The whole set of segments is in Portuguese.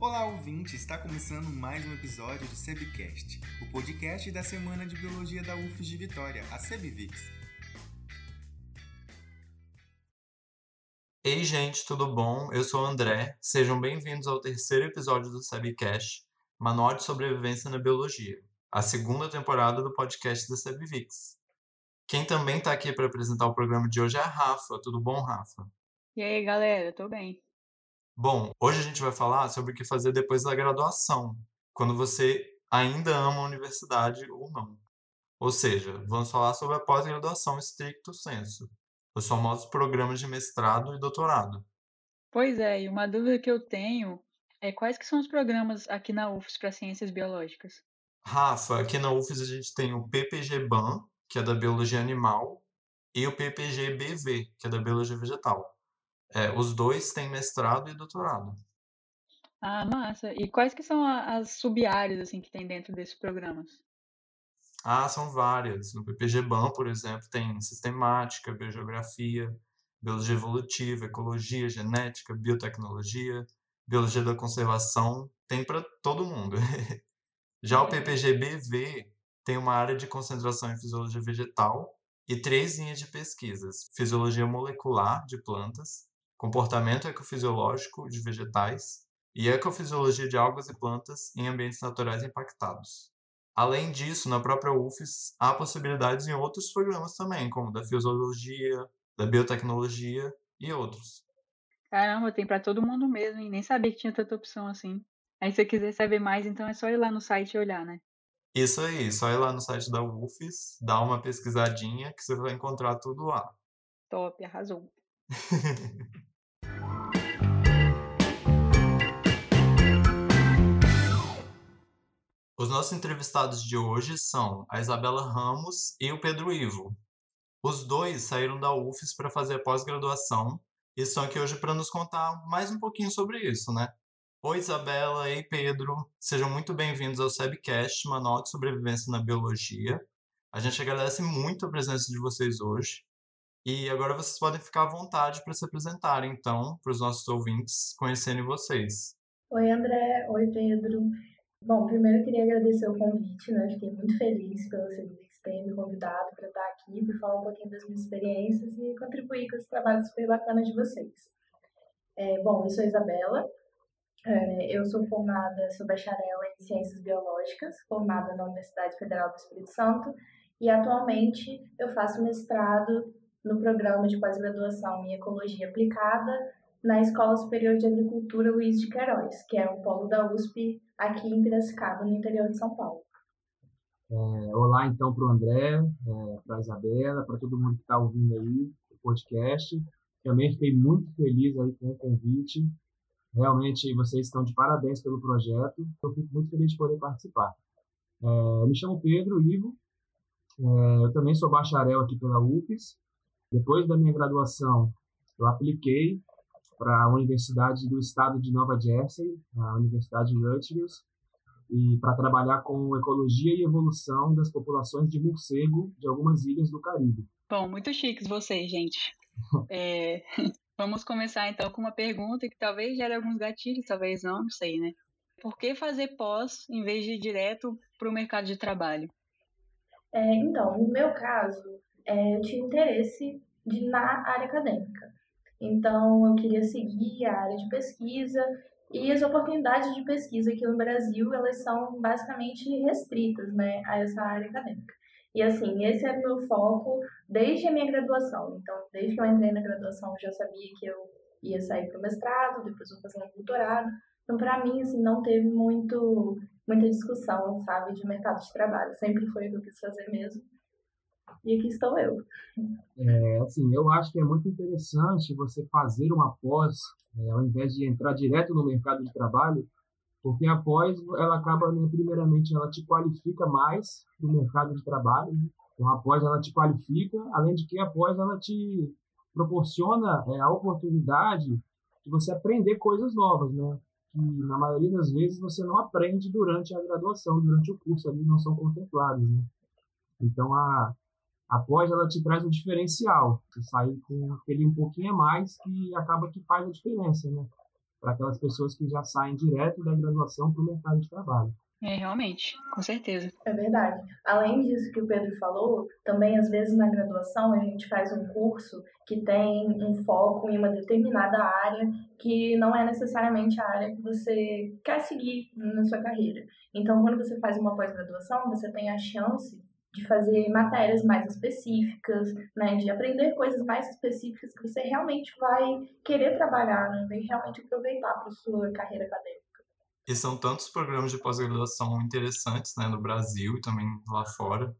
Olá, ouvinte! Está começando mais um episódio do SEBcast, o podcast da Semana de Biologia da UFES de Vitória, a SEBVix. Ei, gente, tudo bom? Eu sou o André. Sejam bem-vindos ao terceiro episódio do SEBcast, Manual de Sobrevivência na Biologia, a segunda temporada do podcast da SEBVix. Quem também está aqui para apresentar o programa de hoje é a Rafa. Tudo bom, Rafa? E aí, galera, tô bem. Bom, hoje a gente vai falar sobre o que fazer depois da graduação, quando você ainda ama a universidade ou não. Ou seja, vamos falar sobre a pós-graduação stricto sensu, os famosos programas de mestrado e doutorado. Pois é, e uma dúvida que eu tenho é quais que são os programas aqui na UFS para ciências biológicas? Rafa, aqui na UFS a gente tem o PPG-BAN, que é da biologia animal, e o PPG-BV, que é da biologia vegetal. É, os dois têm mestrado e doutorado. Ah, massa. E quais que são as sub-áreas assim, que tem dentro desses programas? Ah, são várias. No PPG-BAN, por exemplo, tem sistemática, biogeografia, biologia evolutiva, ecologia, genética, biotecnologia, biologia da conservação, tem para todo mundo. Já o PPG-BV tem uma área de concentração em fisiologia vegetal e três linhas de pesquisas: fisiologia molecular de plantas, comportamento ecofisiológico de vegetais e ecofisiologia de algas e plantas em ambientes naturais impactados. Além disso, na própria UFES, há possibilidades em outros programas também, como da fisiologia, da biotecnologia e outros. Caramba, tem para todo mundo mesmo, e nem sabia que tinha tanta opção assim. Aí se você quiser saber mais, então é só ir lá no site e olhar, né? Isso aí, só ir lá no site da UFES, dar uma pesquisadinha que você vai encontrar tudo lá. Top, arrasou. Os nossos entrevistados de hoje são a Isabela Ramos e o Pedro Ivo. Os dois saíram da UFES para fazer pós-graduação e estão aqui hoje para nos contar mais um pouquinho sobre isso, né? Oi, Isabela. Ei, Pedro. Sejam muito bem-vindos ao SEBcast, Manual de Sobrevivência na Biologia. A gente agradece muito a presença de vocês hoje. E agora vocês podem ficar à vontade para se apresentarem, então, para os nossos ouvintes conhecerem vocês. Oi, André. Oi, Pedro. Bom, primeiro eu queria agradecer o convite, né? Fiquei muito feliz pelo Civics ter me convidado para estar aqui, para falar um pouquinho das minhas experiências e contribuir com esse trabalho super bacana de vocês. É, bom, eu sou a Isabela, é, eu sou formada, sou bacharel em Ciências Biológicas, formada na Universidade Federal do Espírito Santo, e atualmente eu faço mestrado no programa de pós-graduação em Ecologia Aplicada na Escola Superior de Agricultura Luiz de Queiroz, que é um polo da USP aqui em Piracicaba, no interior de São Paulo. É, olá, então, para o André, é, para a Isabela, para todo mundo que está ouvindo aí o podcast. Também fiquei muito feliz aí com o convite. Realmente vocês estão de parabéns pelo projeto. Eu fico muito feliz de poder participar. É, me chamo Pedro Ivo. É, eu também sou bacharel aqui pela UFES. Depois da minha graduação, eu apliquei para a Universidade do Estado de Nova Jersey, a Universidade Rutgers, e para trabalhar com ecologia e evolução das populações de morcego de algumas ilhas do Caribe. Bom, muito chiques vocês, gente. é, Vamos começar então com uma pergunta que talvez gere alguns gatilhos, talvez não, não sei, né? Por que fazer pós em vez de ir direto para o mercado de trabalho? É, então, no meu caso, é, eu tinha interesse de, na área acadêmica. Então, eu queria seguir a área de pesquisa e as oportunidades de pesquisa aqui no Brasil, elas são basicamente restritas né, a essa área acadêmica. E assim, esse o meu foco desde a minha graduação. Então, desde que eu entrei na graduação, eu já sabia que eu ia sair para o mestrado, depois vou fazer um doutorado. Então, para mim, assim, não teve muito, muita discussão, sabe, de mercado de trabalho. Sempre foi o que eu quis fazer mesmo. E aqui estou eu. É, assim, eu acho que é muito interessante você fazer uma pós, é, ao invés de entrar direto no mercado de trabalho, porque após ela acaba, né, primeiramente, ela te qualifica mais no mercado de trabalho. Né? Então, após ela te qualifica, além de que após ela te proporciona é, a oportunidade de você aprender coisas novas, né? Que na maioria das vezes você não aprende durante a graduação, durante o curso ali não são contemplados, né? Então a após ela te traz um diferencial, você sai com aquele um pouquinho a mais que acaba que faz a diferença, né? para aquelas pessoas que já saem direto da graduação para o mercado de trabalho. É, realmente, com certeza. É verdade. Além disso que o Pedro falou, também às vezes na graduação a gente faz um curso que tem um foco em uma determinada área que não é necessariamente a área que você quer seguir na sua carreira. Então, quando você faz uma pós-graduação, você tem a chance de fazer matérias mais específicas, né, de aprender coisas mais específicas que você realmente vai querer trabalhar, né, vai realmente aproveitar para sua carreira acadêmica. E são tantos programas de pós-graduação interessantes, né, no Brasil e também lá fora.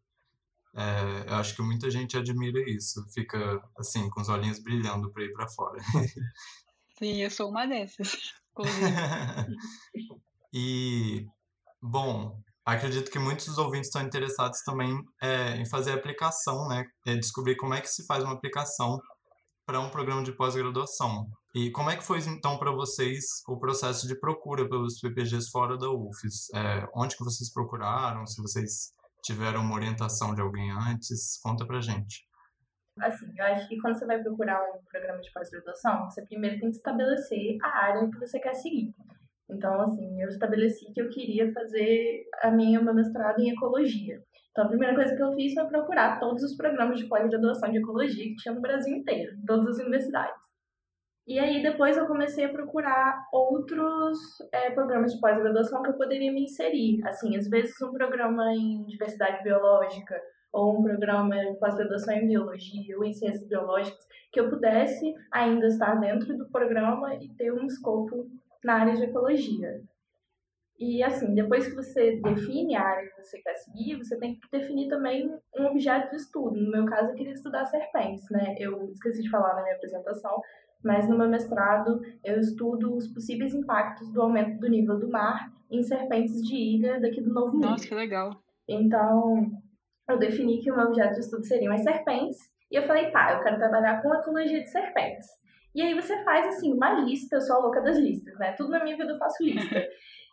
É, eu acho que muita gente admira isso, fica assim com os olhinhos brilhando para ir para fora. Sim, eu sou uma dessas, e bom, acredito que muitos dos ouvintes estão interessados também é, em fazer aplicação, né? É descobrir como é que se faz uma aplicação para um programa de pós-graduação. E como é que foi então para vocês o processo de procura pelos PPGs fora da UFES? É, onde que vocês procuraram? Se vocês tiveram uma orientação de alguém antes? Conta pra gente. Assim, eu acho que quando você vai procurar um programa de pós-graduação, você primeiro tem que estabelecer a área que você quer seguir. Então, assim, eu estabeleci que eu queria fazer a minha meu mestrado em ecologia. Então, a primeira coisa que eu fiz foi procurar todos os programas de pós-graduação de ecologia que tinha no Brasil inteiro, todas as universidades. E aí depois eu comecei a procurar outros é, programas de pós-graduação que eu poderia me inserir. Assim, às vezes um programa em diversidade biológica ou um programa de pós-graduação em biologia ou em ciências biológicas que eu pudesse ainda estar dentro do programa e ter um escopo na área de ecologia. E assim, depois que você define a área que você quer seguir, você tem que definir também um objeto de estudo. No meu caso, eu queria estudar serpentes, né? Eu esqueci de falar na minha apresentação, mas no meu mestrado eu estudo os possíveis impactos do aumento do nível do mar em serpentes de ilha daqui do Novo Mundo. Nossa, que legal. Então, eu defini que o meu objeto de estudo seriam as serpentes, e eu falei, tá, eu quero trabalhar com ecologia de serpentes. E aí você faz, assim, uma lista, eu sou a louca das listas, né? Tudo na minha vida eu faço lista.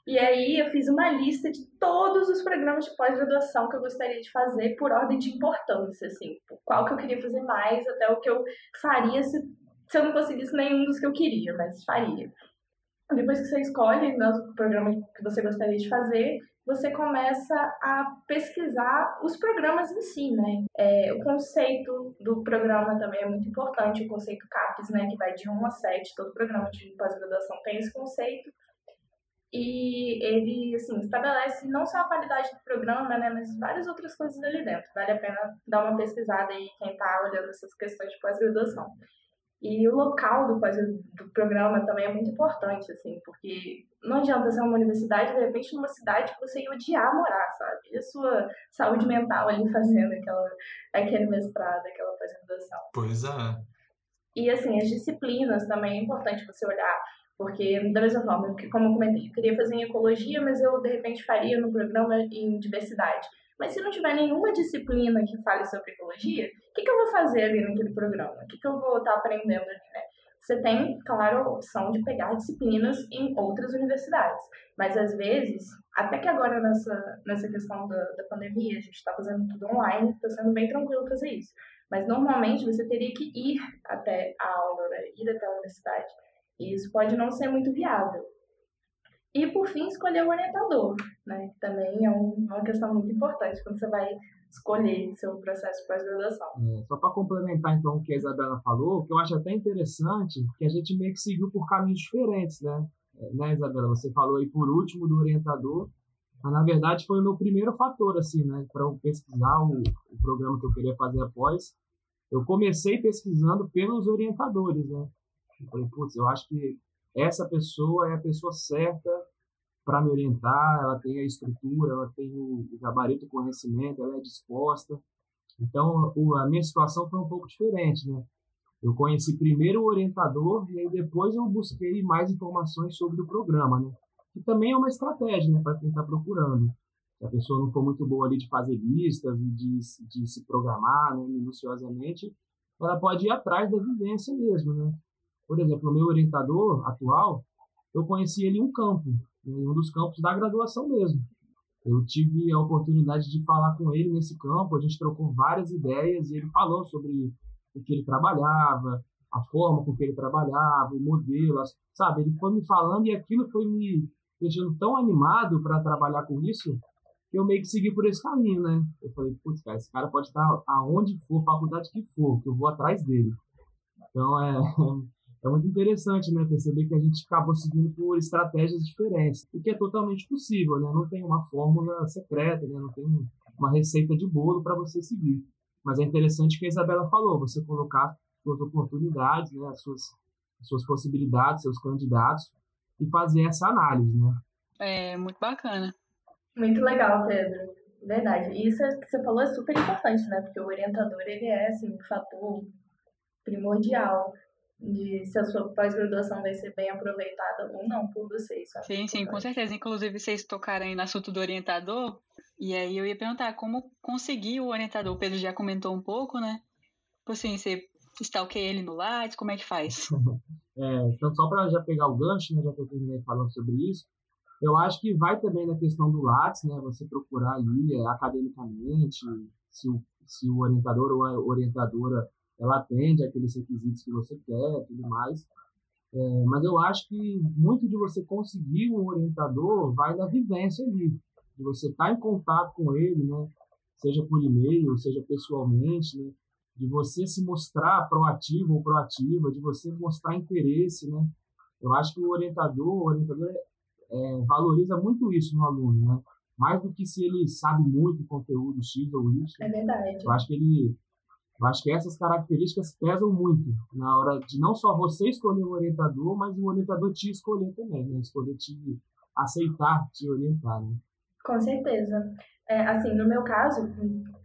E aí eu fiz uma lista de todos os programas de pós-graduação que eu gostaria de fazer por ordem de importância, assim, qual que eu queria fazer mais, até o que eu faria se se eu não conseguisse nenhum dos que eu queria, mas faria. Depois que você escolhe né, o programa que você gostaria de fazer, você começa a pesquisar os programas em si, né? É, o conceito do programa também é muito importante, o conceito CAPES, né, que vai de 1 a 7, todo programa de pós-graduação tem esse conceito. E ele, assim, estabelece não só a qualidade do programa, né, mas várias outras coisas ali dentro. Vale a pena dar uma pesquisada aí, quem está olhando essas questões de pós-graduação. E o local do, do programa também é muito importante, assim, porque não adianta ser uma universidade, de repente, numa cidade que você ia odiar morar, sabe? E a sua saúde mental ali fazendo aquela, aquele mestrado, aquela pós-graduação. Pois é. E, assim, as disciplinas também é importante você olhar, porque, da mesma forma, como eu comentei, eu queria fazer em ecologia, mas eu, de repente, faria no programa em diversidade. Mas se não tiver nenhuma disciplina que fale sobre ecologia, o que, que eu vou fazer ali naquele programa? O que, que eu vou estar aprendendo ali, né? Você tem, claro, a opção de pegar disciplinas em outras universidades. Mas, às vezes, até que agora nessa, nessa questão da, da pandemia, a gente está fazendo tudo online, está sendo bem tranquilo fazer isso. Mas, normalmente, você teria que ir até a aula, né? ir até a universidade. E isso pode não ser muito viável. E, por fim, escolher o orientador, né? Que também é uma questão muito importante quando você vai escolher seu processo de pós-graduação. É, só para complementar, então, o que a Isabela falou, que eu acho até interessante, que a gente meio que seguiu por caminhos diferentes, né? É, né, Isabela? Você falou aí por último do orientador, mas na verdade foi o meu primeiro fator, assim, né? Para eu pesquisar o, o programa que eu queria fazer após. Eu comecei pesquisando pelos orientadores, né? Eu falei, putz, eu acho que essa pessoa é a pessoa certa para me orientar, ela tem a estrutura, ela tem o gabarito, o conhecimento, ela é disposta. Então, a minha situação foi um pouco diferente, né? Eu conheci primeiro o orientador e aí depois eu busquei mais informações sobre o programa, né? Que também é uma estratégia, né, para quem está procurando. Se a pessoa não for muito boa ali de fazer listas de, de se programar né, minuciosamente, ela pode ir atrás da vivência mesmo, né? Por exemplo, o meu orientador atual, eu conheci ele em um campo, em um dos campos da graduação mesmo. Eu tive a oportunidade de falar com ele nesse campo, a gente trocou várias ideias e ele falou sobre o que ele trabalhava, a forma com que ele trabalhava, o modelo, sabe? Ele foi me falando e aquilo foi me deixando tão animado para trabalhar com isso que eu meio que segui por esse caminho, né? Eu falei, putz, cara, esse cara pode estar aonde for, faculdade que for, que eu vou atrás dele. Então, é, é muito interessante, né? Perceber que a gente acabou seguindo por estratégias diferentes, o que é totalmente possível, né? Não tem uma fórmula secreta, né? Não tem uma receita de bolo para você seguir. Mas é interessante que a Isabela falou, você colocar suas oportunidades, né, as suas, as suas possibilidades, seus candidatos e fazer essa análise, né? É muito bacana. Muito legal, Pedro. Verdade. E isso que você falou é super importante, né? Porque o orientador, ele é, assim, um fator primordial de se a sua pós-graduação vai ser bem aproveitada ou não por vocês. Sabe? Sim, sim, com certeza. Inclusive, vocês tocaram aí no assunto do orientador, e aí eu ia perguntar como conseguir o orientador. O Pedro já comentou um pouco, né? Tipo assim, você stalkeia ele no Lattes, como é que faz? é, então, só para já pegar o gancho, né, já que eu terminei falando sobre isso, eu acho que vai também na questão do Lattes, né, você procurar ali é, academicamente, se o, se o orientador ou a orientadora ela atende aqueles requisitos que você quer tudo mais. É, mas eu acho que muito de você conseguir um orientador vai na vivência ali, de você estar tá em contato com ele, né, seja por e-mail, seja pessoalmente, né, de você se mostrar proativo ou proativa, de você mostrar interesse, né? Eu acho que o orientador, o orientador é, valoriza muito isso no aluno, né? Mais do que se ele sabe muito conteúdo X ou Y. É verdade. Eu acho que ele, eu acho que essas características pesam muito na hora de não só você escolher o orientador, mas o orientador te escolher também, né? Escolher te aceitar, te orientar, né? Com certeza. É, assim, no meu caso,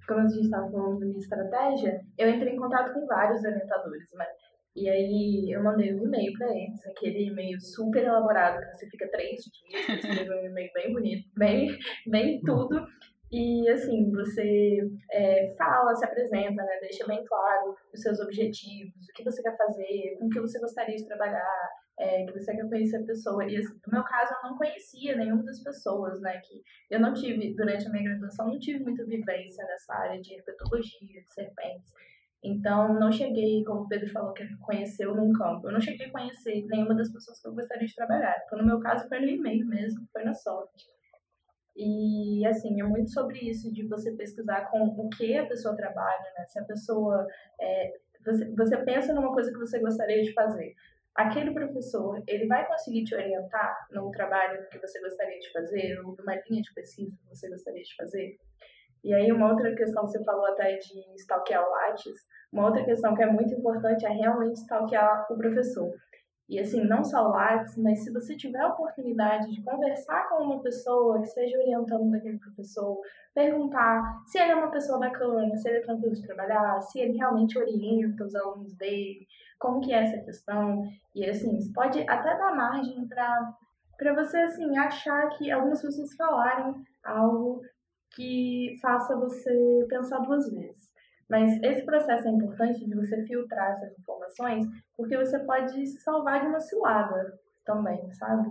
como a gente estava falando de estratégia, eu entrei em contato com vários orientadores, né? E aí eu mandei um e-mail para eles, aquele e-mail super elaborado, que você fica três dias, escreveu um e-mail bem bonito, bem, bem tudo. E assim, você é, fala, se apresenta, né? Deixa bem claro os seus objetivos, o que você quer fazer, com o que você gostaria de trabalhar, é, que você quer conhecer a pessoa. E assim, no meu caso, eu não conhecia nenhuma das pessoas, né? Que eu não tive, durante a minha graduação, não tive muita vivência nessa área de herpetologia, de serpentes. Então, não cheguei, como o Pedro falou, que conheceu num campo. Eu não cheguei a conhecer nenhuma das pessoas que eu gostaria de trabalhar. Então, no meu caso, foi no e-mail mesmo, foi na sorte. E, assim, é muito sobre isso, de você pesquisar com o que a pessoa trabalha, né? Se a pessoa... É, você, você pensa numa coisa que você gostaria de fazer. Aquele professor, ele vai conseguir te orientar no trabalho que você gostaria de fazer, ou numa linha de pesquisa que você gostaria de fazer? E aí, uma outra questão, você falou até de stalkear o Lattes, uma outra questão que é muito importante é realmente stalkear o professor. E assim, não só Lattes, mas se você tiver a oportunidade de conversar com uma pessoa que esteja orientando daquele professor, perguntar se ele é uma pessoa bacana, se ele é tranquilo de trabalhar, se ele realmente orienta os alunos dele, como que é essa questão. E assim, pode até dar margem para para você assim achar que algumas pessoas falarem algo que faça você pensar duas vezes. Mas esse processo é importante de você filtrar essas informações, porque você pode se salvar de uma cilada também, sabe?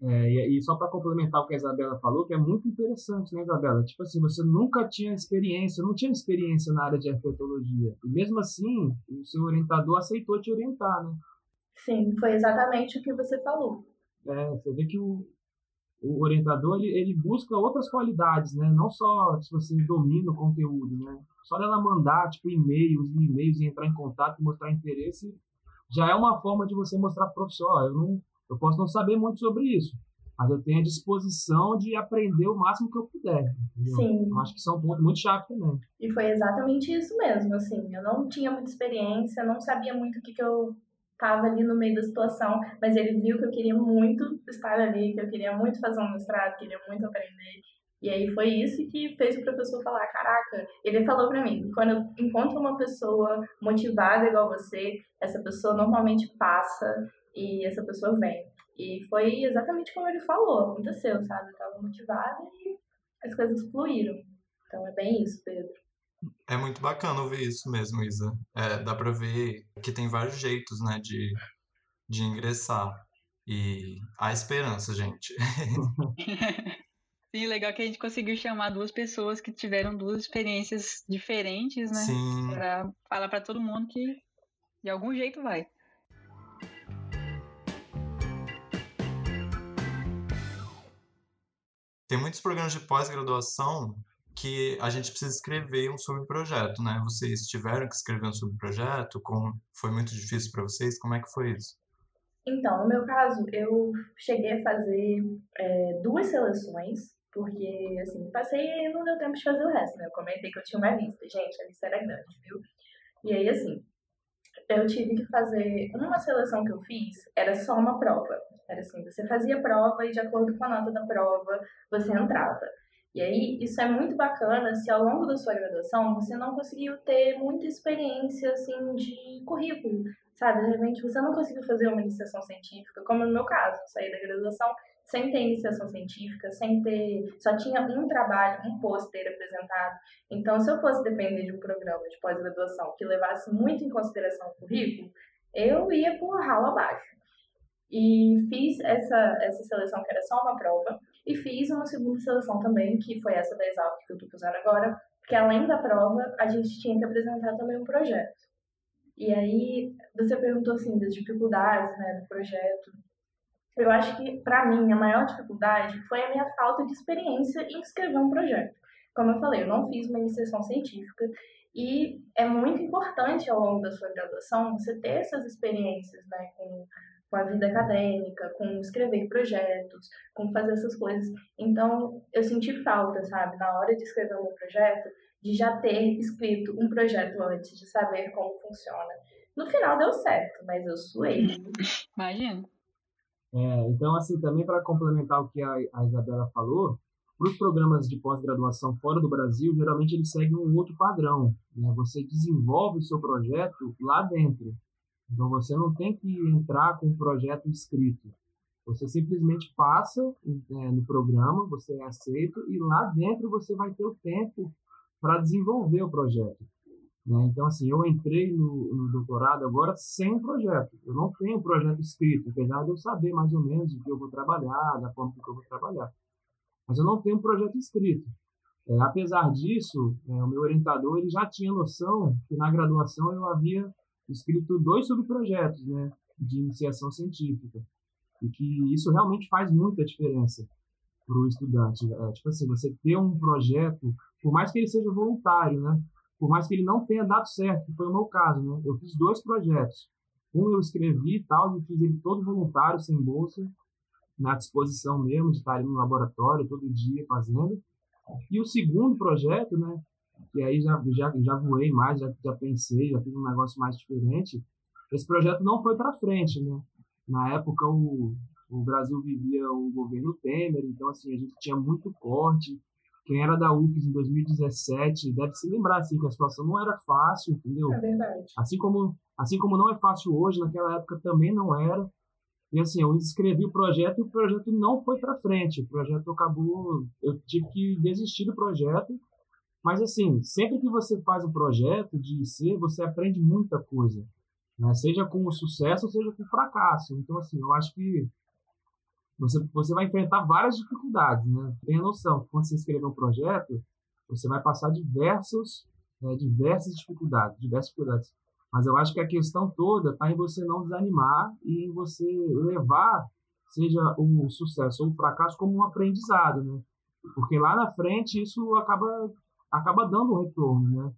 É, e, só para complementar o que a Isabela falou, que é muito interessante, né, Isabela? Tipo assim, você nunca tinha experiência, não tinha experiência na área de herpetologia. E mesmo assim, o seu orientador aceitou te orientar, né? Sim, foi exatamente o que você falou. É, você vê que o, o orientador ele, ele busca outras qualidades, né? Não só se você domina o conteúdo, né? Só dela mandar tipo e-mails e e-mails e entrar em contato e mostrar interesse já é uma forma de você mostrar para o professor, eu não eu posso não saber muito sobre isso, mas eu tenho a disposição de aprender o máximo que eu puder. Entendeu? Sim. Eu acho que isso é um ponto muito chave também. E foi exatamente isso mesmo, assim, eu não tinha muita experiência, não sabia muito o que, que eu estava ali no meio da situação, mas ele viu que eu queria muito estar ali, que eu queria muito fazer um mestrado, queria muito aprender. E aí foi isso que fez o professor falar, caraca, ele falou para mim, quando eu encontro uma pessoa motivada igual você, essa pessoa normalmente passa e essa pessoa vem. E foi exatamente como ele falou, aconteceu, sabe? Eu tava motivada e as coisas fluíram. Então é bem isso, Pedro. É muito bacana ouvir isso mesmo, Isa. É, dá para ver que tem vários jeitos, né, de, de ingressar. E há esperança, gente. Sim, legal que a gente conseguiu chamar duas pessoas que tiveram duas experiências diferentes, né? Sim. Pra falar para todo mundo que De algum jeito vai. Tem muitos programas de pós-graduação que a gente precisa escrever um subprojeto, né? Vocês tiveram que escrever um subprojeto? Com... Foi muito difícil para vocês? Como é que foi isso? Então, no meu caso, eu cheguei a fazer é, duas seleções, porque, assim, passei e não deu tempo de fazer o resto, né? Eu comentei que eu tinha uma lista. Gente, a lista era grande, viu? E aí, assim, eu tive que fazer. Uma seleção que eu fiz era só uma prova. Era assim: você fazia prova e, de acordo com a nota da prova, você entrava. E aí, isso é muito bacana se ao longo da sua graduação você não conseguiu ter muita experiência, assim, de currículo, sabe? De repente, você não conseguiu fazer uma iniciação científica, como no meu caso, saí da graduação sem ter iniciação científica, sem ter. só tinha um trabalho, um pôster apresentado. Então, se eu fosse depender de um programa de pós-graduação que levasse muito em consideração o currículo, eu ia por ralo abaixo. E fiz essa, essa seleção que era só uma prova, e fiz uma segunda seleção também, que foi essa da Exalc que eu estou fazendo agora, porque além da prova, a gente tinha que apresentar também um projeto. E aí, você perguntou assim das dificuldades né, do projeto. Eu acho que, para mim, a maior dificuldade foi a minha falta de experiência em escrever um projeto. Como eu falei, eu não fiz uma iniciação científica e é muito importante ao longo da sua graduação você ter essas experiências né, com, com a vida acadêmica, com escrever projetos, com fazer essas coisas. Então, eu senti falta, sabe, na hora de escrever meu projeto, de já ter escrito um projeto antes, de saber como funciona. No final deu certo, mas eu suei. Imagina. É, então, assim, também para complementar o que a, a Isabela falou, para os programas de pós-graduação fora do Brasil, geralmente eles seguem um outro padrão. Né? Você desenvolve o seu projeto lá dentro. Então, você não tem que entrar com um projeto escrito. Você simplesmente passa é, no programa, você é aceito, e lá dentro você vai ter o tempo para desenvolver o projeto. Né? Então, assim, eu entrei no, no, doutorado agora sem projeto. Eu não tenho projeto escrito, apesar de eu saber mais ou menos o que eu vou trabalhar, da forma que eu vou trabalhar. Mas eu não tenho um projeto escrito. É, apesar disso, é, o meu orientador ele já tinha noção que na graduação eu havia escrito dois subprojetos né, de iniciação científica. E que isso realmente faz muita diferença para o estudante. É, tipo assim, você ter um projeto, por mais que ele seja voluntário, né? Por mais que ele não tenha dado certo, que foi o meu caso, né? Eu fiz dois projetos. Um eu escrevi e tal, e fiz ele todo voluntário, sem bolsa, na disposição mesmo de estar ali no laboratório todo dia fazendo. E o segundo projeto, né? Que aí já, já, já voei mais, já, já pensei, já fiz um negócio mais diferente. Esse projeto não foi para frente, né? Na época o, o Brasil vivia o governo Temer, então assim a gente tinha muito corte, quem era da UFES em 2017 deve se lembrar assim, que a situação não era fácil, entendeu? É verdade. Assim como, assim como não é fácil hoje, naquela época também não era. E assim, eu escrevi o projeto e o projeto não foi para frente. O projeto acabou, eu tive que desistir do projeto. Mas assim, sempre que você faz um projeto de IC, você aprende muita coisa, né? Seja com o sucesso, seja com o fracasso. Então assim, eu acho que você, você vai enfrentar várias dificuldades, né? Tenha noção, quando você escrever um projeto, você vai passar diversos, né, diversas dificuldades, diversas dificuldades. Mas eu acho que a questão toda está em você não desanimar e em você levar, seja o sucesso ou o fracasso, como um aprendizado, né? Porque lá na frente isso acaba, acaba dando um retorno, né?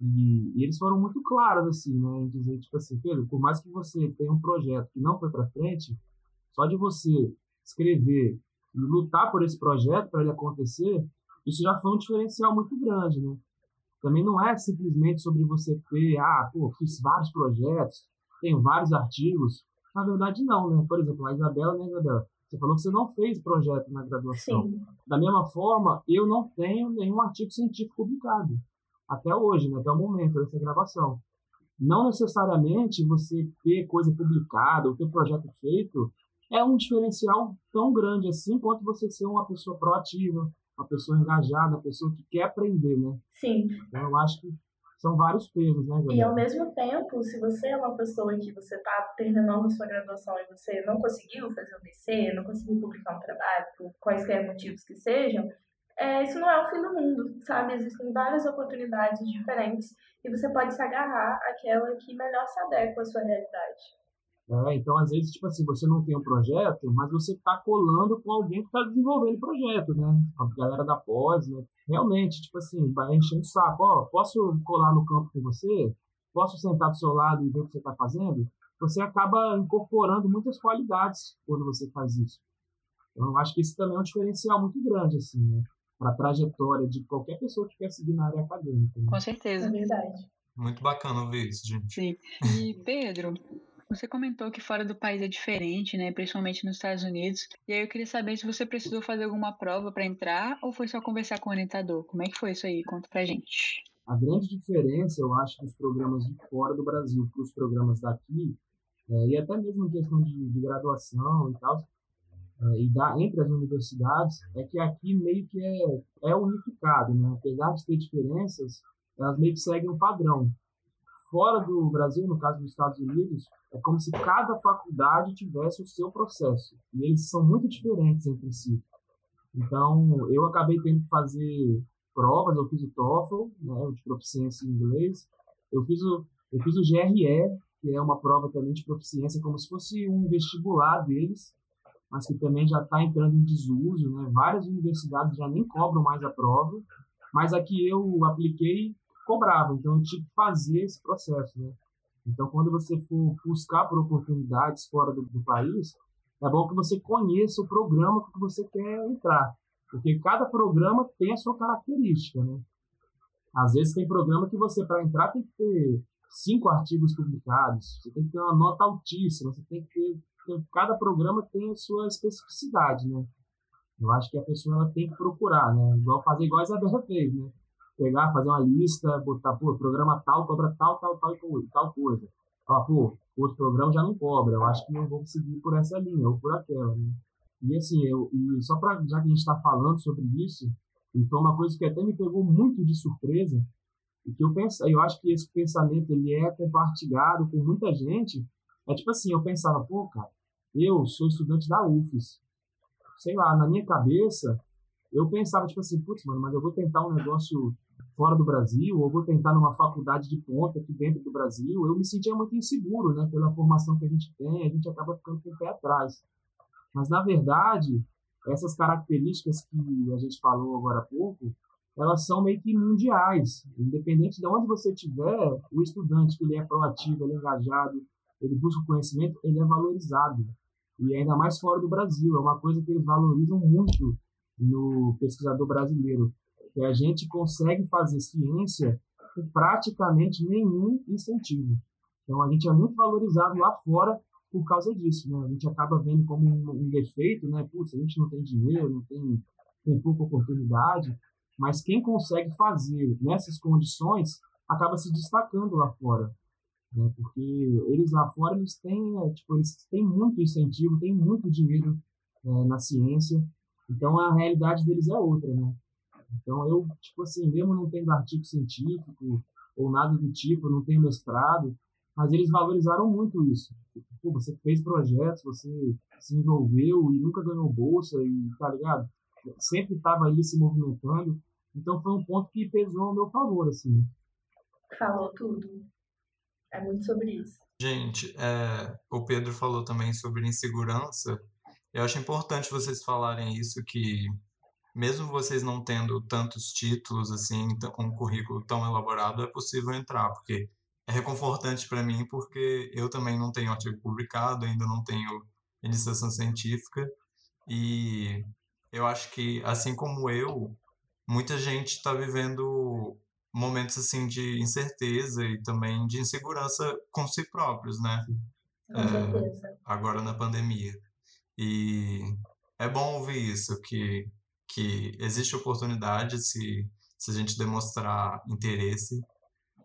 E, e, eles foram muito claros, assim, né? Em dizer, tipo assim, Pedro, por mais que você tenha um projeto que não foi para frente, só de você escrever e lutar por esse projeto para ele acontecer, isso já foi um diferencial muito grande, né? Também não é simplesmente sobre você ter, ah, pô, fiz vários projetos, tenho vários artigos. Na verdade, não, né? Por exemplo, a Isabela, né, Isabela? Você falou que você não fez projeto na graduação. Sim. Da mesma forma, eu não tenho nenhum artigo científico publicado. Até hoje, né? até o momento dessa gravação. Não necessariamente você ter coisa publicada ou ter projeto feito é um diferencial tão grande assim quanto você ser uma pessoa proativa, uma pessoa engajada, uma pessoa que quer aprender, né? Sim. Então, eu acho que são vários pesos, né, E ao mesmo tempo, se você é uma pessoa que você está terminando a sua graduação e você não conseguiu fazer um BC, não conseguiu publicar um trabalho, por quaisquer motivos que sejam, é, isso não é o fim do mundo, sabe? Existem várias oportunidades diferentes e você pode se agarrar àquela que melhor se adequa à sua realidade. É, então, às vezes, tipo assim, você não tem um projeto, mas você está colando com alguém que está desenvolvendo o projeto, né? A galera da pós, né? Realmente, tipo assim, vai enchendo o saco. Ó, posso colar no campo com você? Posso sentar do seu lado e ver o que você está fazendo? Você acaba incorporando muitas qualidades quando você faz isso. Então, eu acho que isso também é um diferencial muito grande, assim, né? Para a trajetória de qualquer pessoa que quer seguir na área acadêmica. Né? Com certeza. É verdade. Muito bacana ouvir isso, gente. Sim. E, Pedro, você comentou que fora do país é diferente, né? Principalmente nos Estados Unidos. E aí eu queria saber se você precisou fazer alguma prova para entrar ou foi só conversar com o orientador. Como é que foi isso aí? Conta pra gente. A grande diferença, eu acho, dos programas de fora do Brasil para os programas daqui, é, e até mesmo em questão de, de graduação e tal, é, e da, entre as universidades, é que aqui meio que é, é unificado, né? Apesar de ter diferenças, elas meio que seguem um padrão fora do Brasil, no caso dos Estados Unidos, é como se cada faculdade tivesse o seu processo. E eles são muito diferentes entre si. Então, eu acabei tendo que fazer provas, eu fiz o TOEFL, né, de proficiência em inglês. Eu fiz o, eu fiz o GRE, que é uma prova também de proficiência, como se fosse um vestibular deles, mas que também já está entrando em desuso. Né? Várias universidades já nem cobram mais a prova, mas aqui eu apliquei cobrava, então eu tive que fazer esse processo, né? Então, quando você for buscar por oportunidades fora do, do país, é bom que você conheça o programa que você quer entrar, porque cada programa tem a sua característica, né? Às vezes tem programa que você, para entrar, tem que ter cinco artigos publicados, você tem que ter uma nota altíssima, você tem que ter, cada programa tem a sua especificidade, né? Eu acho que a pessoa tem que procurar, né? Igual fazer igual a Isabela fez, né? Pegar, fazer uma lista, botar, pô, programa tal, cobra tal, tal, tal, tal coisa. Falar, pô, outro programa já não cobra, eu acho que não vou seguir por essa linha ou por aquela, né? E assim, eu, e só para já que a gente está falando sobre isso, então uma coisa que até me pegou muito de surpresa, e que eu penso, eu acho que esse pensamento ele é compartilhado por muita gente, é tipo assim, eu pensava, pô, cara, eu sou estudante da UFES, sei lá, na minha cabeça, eu pensava, tipo assim, putz, mano, mas eu vou tentar um negócio fora do Brasil, ou vou tentar numa faculdade de ponta aqui dentro do Brasil, eu me sentia muito inseguro, né? Pela formação que a gente tem, a gente acaba ficando com o pé atrás. Mas, na verdade, essas características que a gente falou agora há pouco, elas são meio que mundiais. Independente de onde você estiver, o estudante que ele é proativo, ele é engajado, ele busca conhecimento, ele é valorizado. E ainda mais fora do Brasil, é uma coisa que eles valorizam muito no pesquisador brasileiro, que a gente consegue fazer ciência com praticamente nenhum incentivo. Então, a gente é muito valorizado lá fora por causa disso, né? A gente acaba vendo como um, um defeito, né? Putz, a gente não tem dinheiro, não tem, tem pouca oportunidade, mas quem consegue fazer nessas condições acaba se destacando lá fora, né? Porque eles lá fora, eles têm, é, tipo, eles têm muito incentivo, têm muito dinheiro é, na ciência, então a realidade deles é outra, né? Então eu, tipo assim, mesmo não tendo artigo científico ou nada do tipo, não tenho mestrado, mas eles valorizaram muito isso. Pô, você fez projetos, você se envolveu e nunca ganhou bolsa e tá ligado? Sempre estava ali se movimentando. Então foi um ponto que pesou ao meu favor, assim. Falou tudo. É muito sobre isso. Gente, é, o Pedro falou também sobre insegurança eu acho importante vocês falarem isso, que mesmo vocês não tendo tantos títulos, assim, um currículo tão elaborado, é possível entrar, porque é reconfortante para mim, porque eu também não tenho artigo publicado, ainda não tenho iniciação científica, e eu acho que, assim como eu, muita gente está vivendo momentos assim de incerteza e também de insegurança com si próprios, né? Com certeza. É, agora na pandemia. E é bom ouvir isso, que, que existe oportunidade se, se a gente demonstrar interesse,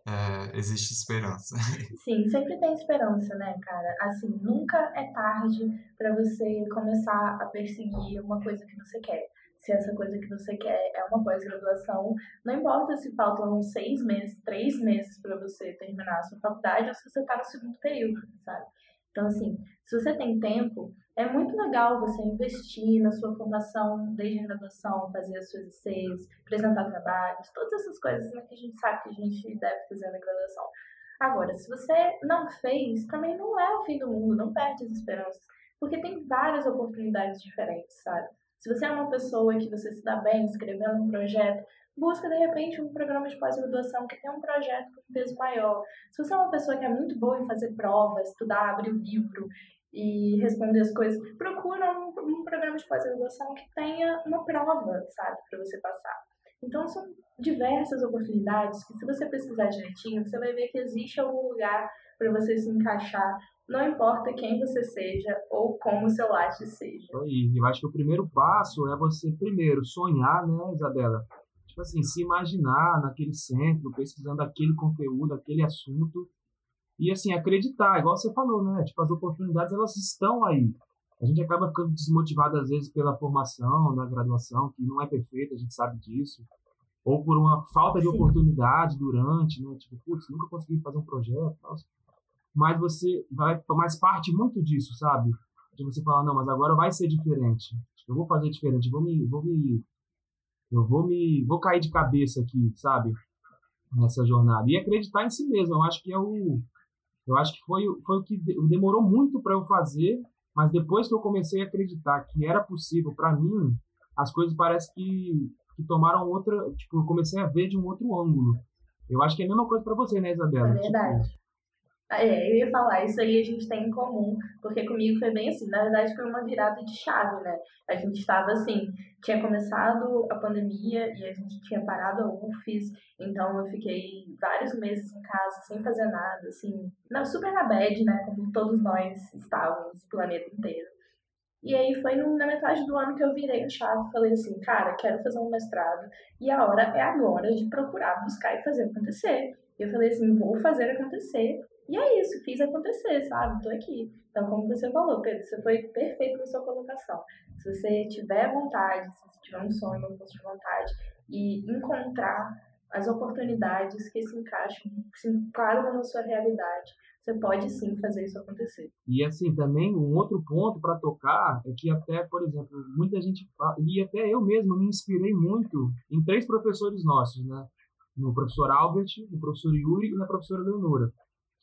é, existe esperança. Sim, sempre tem esperança, né, cara? Assim, nunca é tarde para você começar a perseguir uma coisa que você quer. Se essa coisa que você quer é uma pós-graduação, não importa se faltam seis meses, três meses para você terminar a sua faculdade ou se você está no segundo período, sabe? Então, assim, se você tem tempo, é muito legal você investir na sua formação desde a graduação, fazer as suas ICs, apresentar trabalhos, todas essas coisas né, que a gente sabe que a gente deve fazer na graduação. Agora, se você não fez, também não é o fim do mundo, não perde as esperanças, porque tem várias oportunidades diferentes, sabe? Se você é uma pessoa que você se dá bem escrevendo um projeto, busca de repente um programa de pós-graduação que tem um projeto com peso maior. Se você é uma pessoa que é muito boa em fazer provas, estudar, abrir o livro e responder as coisas, procura um, um programa de pós-graduação que tenha uma prova, sabe, para você passar. Então são diversas oportunidades que se você pesquisar direitinho, você vai ver que existe algum lugar para você se encaixar não importa quem você seja ou como o seu latte seja. E eu acho que o primeiro passo é você, primeiro, sonhar, né, Isabela? Tipo assim, se imaginar naquele centro, pesquisando aquele conteúdo, aquele assunto. E, assim, acreditar, igual você falou, né? Tipo, as oportunidades, elas estão aí. A gente acaba ficando desmotivado, às vezes, pela formação, na graduação, que não é perfeita, a gente sabe disso. Ou por uma falta de Sim. oportunidade durante, né? Tipo, putz, nunca consegui fazer um projeto tal mas você vai tomar parte muito disso, sabe? De você falar, não, mas agora vai ser diferente. Eu vou fazer diferente, vou me, vou me, eu vou me, vou cair de cabeça aqui, sabe? Nessa jornada e acreditar em si mesmo. Eu acho que é o, eu acho que foi, foi o que demorou muito para eu fazer, mas depois que eu comecei a acreditar que era possível para mim, as coisas parece que, que tomaram outra, tipo, eu comecei a ver de um outro ângulo. Eu acho que é a mesma coisa para você, né, Isabela? É verdade. Tipo, é, eu ia falar, isso aí a gente tem em comum, porque comigo foi bem assim, na verdade foi uma virada de chave, né? A gente estava assim, tinha começado a pandemia e a gente tinha parado a UFES, então eu fiquei vários meses em casa sem fazer nada, assim, na, super na bad, né? Como todos nós estávamos, o planeta inteiro. E aí foi na metade do ano que eu virei a chave falei assim, cara, quero fazer um mestrado e a hora é agora de procurar, buscar e fazer acontecer. E eu falei assim, vou fazer acontecer e é isso, fiz acontecer, sabe? Tô aqui. Então, como você falou, Pedro, você foi perfeito na sua colocação. Se você tiver vontade, se você tiver um sonho, uma força de vontade, e encontrar as oportunidades que se encaixam, que se enquadram na sua realidade, você pode sim fazer isso acontecer. E assim, também um outro ponto para tocar é que até, por exemplo, muita gente e até eu mesmo me inspirei muito em três professores nossos, né? No professor Albert, no professor Yuri e na professora Leonora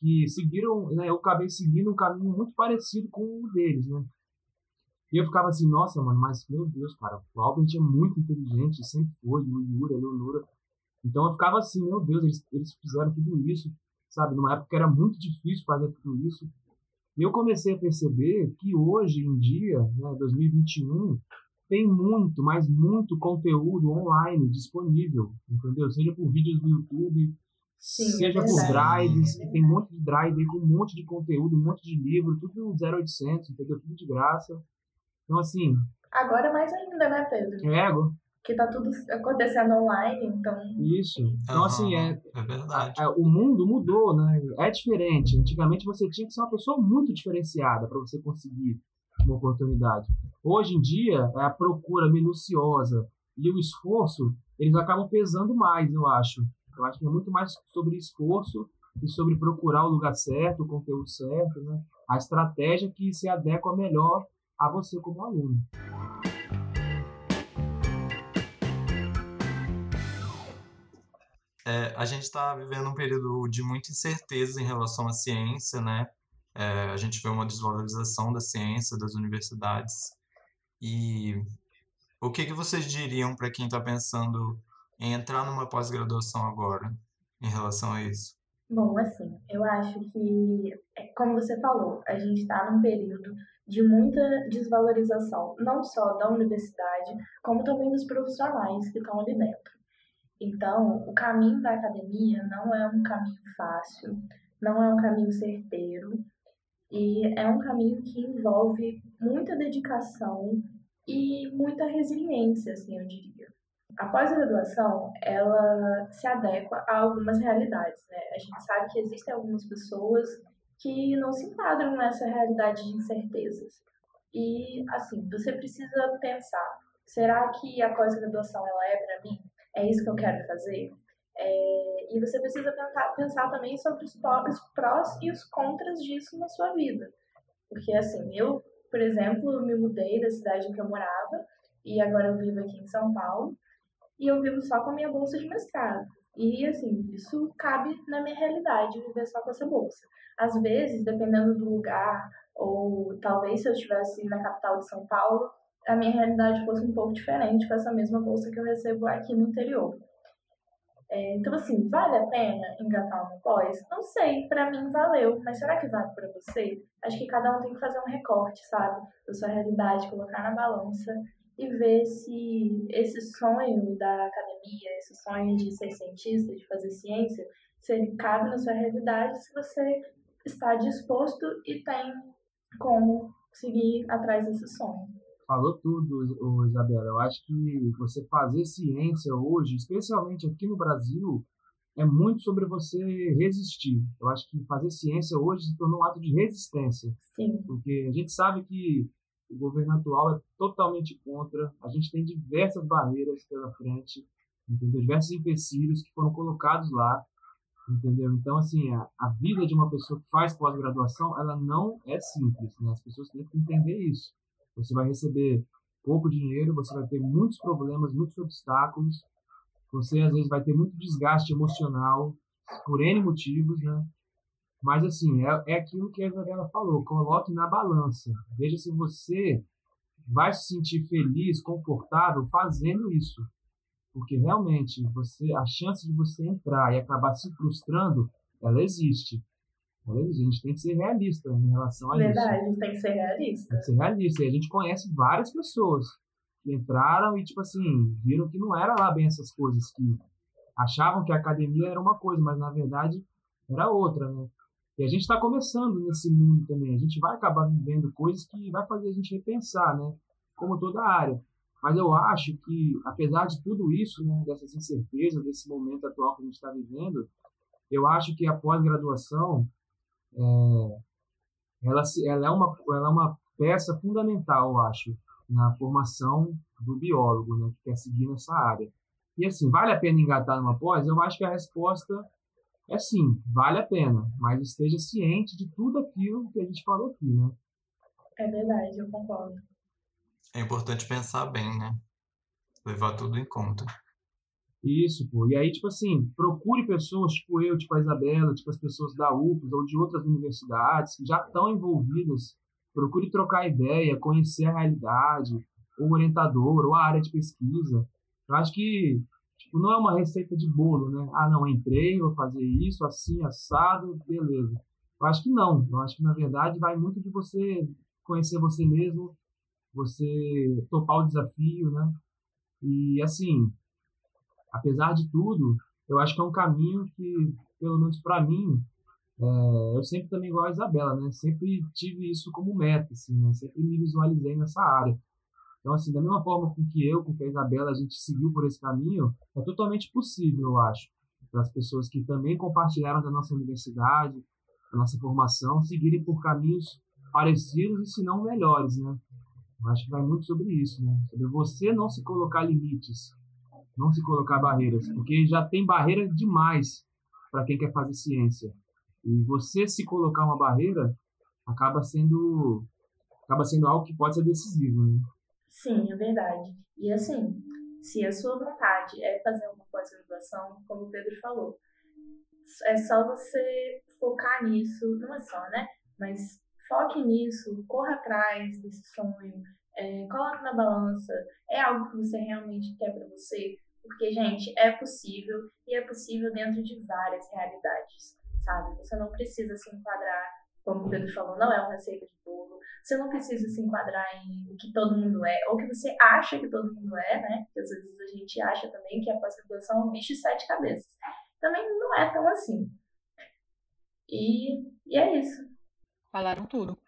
que seguiram, né, eu acabei seguindo um caminho muito parecido com o deles, né? E eu ficava assim, nossa, mano, mas meu Deus, cara, o Albert é muito inteligente, sempre foi, o Yuri, a Leonora. Então eu ficava assim, meu Deus, eles, eles fizeram tudo isso, sabe? Numa época era muito difícil fazer tudo isso. E eu comecei a perceber que hoje em dia, né, 2021, tem muito, mas muito conteúdo online disponível, entendeu? Seja por vídeos do YouTube, Sim, seja é por drives, que tem um monte de drive aí com um monte de conteúdo, um monte de livro, tudo 0800, entendeu? Tudo de graça. Então, assim. Agora mais ainda, né, Pedro? É, que tá tudo acontecendo online, então. Isso. Então, uhum, assim, é. É verdade. A, o mundo mudou, né? É diferente. Antigamente você tinha que ser uma pessoa muito diferenciada para você conseguir uma oportunidade. Hoje em dia, é a procura minuciosa e o esforço, eles acabam pesando mais, eu acho. Eu acho que é muito mais sobre esforço e sobre procurar o lugar certo, o conteúdo certo, né? a estratégia que se adequa melhor a você como aluno. É, a gente está vivendo um período de muita incerteza em relação à ciência, né? É, a gente vê uma desvalorização da ciência, das universidades. E o que, que vocês diriam para quem está pensando entrar numa pós-graduação agora em relação a isso? Bom, assim, eu acho que, é, como você falou, a gente está num período de muita desvalorização, não só da universidade, como também dos profissionais que estão ali dentro. Então, o caminho da academia não é um caminho fácil, não é um caminho certeiro, e é um caminho que envolve muita dedicação e muita resiliência, assim, eu diria. A pós-graduação, ela se adequa a algumas realidades, né? A gente sabe que existem algumas pessoas que não se enquadram nessa realidade de incertezas. E, assim, você precisa pensar, será que a pós-graduação, ela é para mim? É isso que eu quero fazer? É, e você precisa pensar, pensar também sobre os prós, e os contras disso na sua vida. Porque, assim, eu Por exemplo, me mudei da cidade que eu morava e agora eu vivo aqui em São Paulo e eu vivo só com a minha bolsa de mestrado. E, assim, isso cabe na minha realidade, viver só com essa bolsa. Às vezes, dependendo do lugar, ou talvez se eu estivesse na capital de São Paulo, a minha realidade fosse um pouco diferente com essa mesma bolsa que eu recebo aqui no interior. É, então, assim, vale a pena engatar uma pós? Não sei, para mim valeu, mas será que vale para você? Acho que cada um tem que fazer um recorte, sabe? Da sua realidade, colocar na balança e ver se esse sonho da academia, esse sonho de ser cientista, de fazer ciência, se ele cabe na sua realidade, se você está disposto e tem como seguir atrás desse sonho. Falou tudo, Isabela. Eu acho que você fazer ciência hoje, especialmente aqui no Brasil, é muito sobre você resistir. Eu acho que fazer ciência hoje se tornou um ato de resistência. Sim. Porque a gente sabe que o governo atual é totalmente contra. A gente tem diversas barreiras pela frente, entendeu? diversos empecilhos que foram colocados lá, entendeu? Então, assim, a, a vida de uma pessoa que faz pós-graduação, ela não é simples, né? As pessoas têm que entender isso. Você vai receber pouco dinheiro, você vai ter muitos problemas, muitos obstáculos, você às vezes vai ter muito desgaste emocional por N motivos, né? Mas, assim, é, é aquilo que a Isabela falou: coloque na balança. Veja se você vai se sentir feliz, confortável fazendo isso. Porque realmente você, a chance de você entrar e acabar se frustrando, ela existe. Ela existe. A gente tem que ser realista em relação a Verdade, isso. tem que ser realista. Tem que ser realista. E a gente conhece várias pessoas que entraram e, tipo assim, viram que não era lá bem essas coisas, que achavam que a academia era uma coisa, mas na verdade era outra, né? E a gente está começando nesse mundo também. A gente vai acabar vivendo coisas que vai fazer a gente repensar, né? Como toda área. Mas eu acho que, apesar de tudo isso, né, dessas incertezas, desse momento atual que a gente está vivendo, eu acho que a pós-graduação é, ela, ela, é uma, ela é uma peça fundamental, eu acho, na formação do biólogo, né, que quer seguir nessa área. E assim, vale a pena engatar numa pós? Eu acho que a resposta é sim, vale a pena, mas esteja ciente de tudo aquilo que a gente falou aqui, né? É verdade, eu concordo. É importante pensar bem, né? Levar tudo em conta. Isso, pô. E aí, tipo assim, procure pessoas tipo eu, tipo a Isabela, tipo as pessoas da UFES ou de outras universidades que já estão envolvidas. Procure trocar ideia, conhecer a realidade, o orientador, ou a área de pesquisa. Eu acho que Tipo, não é uma receita de bolo, né? Ah, não, entrei, vou fazer isso, assim, assado, beleza. Eu acho que não. Eu acho que, na verdade, vai muito de você conhecer você mesmo, você topar o desafio, né? E, assim, apesar de tudo, eu acho que é um caminho que, pelo menos para mim, é, eu sempre também igual a Isabela, né? Sempre tive isso como meta, assim, né? Sempre me visualizei nessa área. Então, assim, da mesma forma com que eu, com que a Isabela, a gente seguiu por esse caminho, é totalmente possível, eu acho, para as pessoas que também compartilharam da nossa universidade, da nossa formação, seguirem por caminhos parecidos e, se não, melhores, né? Eu acho que vai muito sobre isso, né? Sobre você não se colocar limites, não se colocar barreiras, porque já tem barreira demais para quem quer fazer ciência. E você se colocar uma barreira acaba sendo acaba sendo algo que pode ser decisivo, né? Sim, é verdade. E assim, se a sua vontade é fazer uma pós-graduação, como o Pedro falou, é só você focar nisso, não é só, né? Mas foque nisso, corra atrás desse sonho, é, coloque na balança, é algo que você realmente quer para você, porque, gente, é possível e é possível dentro de várias realidades, sabe? Você não precisa se enquadrar, como o Pedro falou, não é uma receita de bolo, você não precisa se enquadrar em o que todo mundo é, ou que você acha que todo mundo é, né? Porque às vezes a gente acha também que a pós-graduação é um bicho de sete cabeças. Também não é tão assim. E, e é isso. Falaram tudo.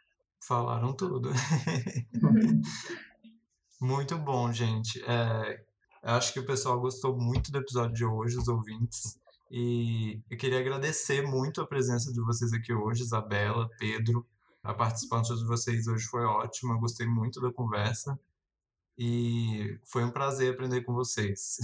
Falaram tudo. muito bom, gente. É, acho que o pessoal gostou muito do episódio de hoje, os ouvintes. E eu queria agradecer muito a presença de vocês aqui hoje, Isabela, Pedro. A participação de vocês hoje foi ótima, eu gostei muito da conversa. E foi um prazer aprender com vocês.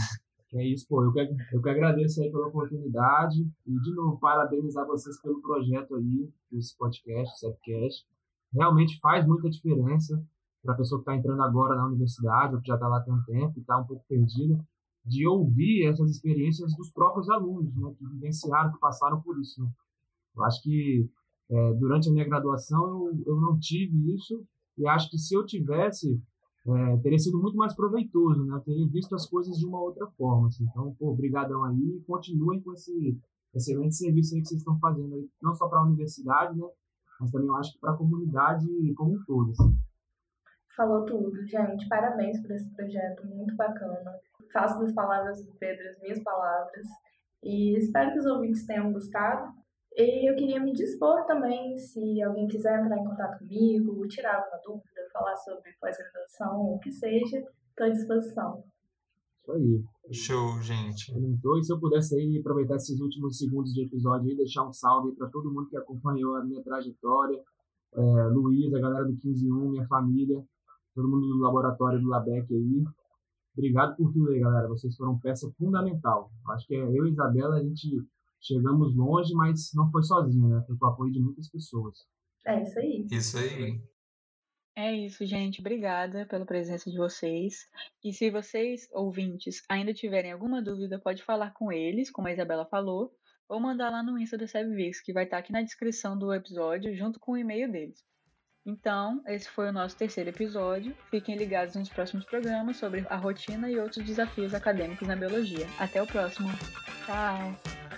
É isso, pô. Eu que, eu que agradeço aí pela oportunidade. E, de novo, parabenizar vocês pelo projeto aí, esse podcast, Sepcast. realmente faz muita diferença para a pessoa que está entrando agora na universidade, ou que já está lá tem um tempo e está um pouco perdida, de ouvir essas experiências dos próprios alunos, né, que vivenciaram, que passaram por isso. Né? Eu acho que é, durante a minha graduação eu, eu não tive isso e acho que se eu tivesse é, teria sido muito mais proveitoso, né? Eu teria visto as coisas de uma outra forma. Assim. Então, pô, brigadão aí continuem com esse excelente serviço aí que vocês estão fazendo aí, não só para a universidade, né? Mas também eu acho que para a comunidade como um todo. Assim. Falou tudo, gente. Parabéns por esse projeto, muito bacana. Faço das palavras do Pedro as minhas palavras. E espero que os ouvintes tenham gostado. E eu queria me dispor também, se alguém quiser entrar em contato comigo, tirar alguma dúvida, falar sobre pós-graduação, o que seja, estou à disposição. Isso aí. Show, gente. Então, e se eu pudesse aí aproveitar esses últimos segundos de episódio e deixar um salve para todo mundo que acompanhou a minha trajetória, é, Luiz, a galera do 151, minha família, todo mundo do laboratório do Labec aí. Obrigado por tudo aí, galera. Vocês foram peça fundamental. Acho que é eu e Isabela, a gente chegamos longe, mas não foi sozinho, né? Foi com o apoio de muitas pessoas. É isso aí. Isso aí. É isso, gente. Obrigada pela presença de vocês. E se vocês, ouvintes, ainda tiverem alguma dúvida, pode falar com eles, como a Isabela falou, ou mandar lá no Insta do SebVix, que vai estar aqui na descrição do episódio, junto com o e-mail deles. Então, esse foi o nosso terceiro episódio. Fiquem ligados nos próximos programas sobre a rotina e outros desafios acadêmicos na biologia. Até o próximo. Tchau!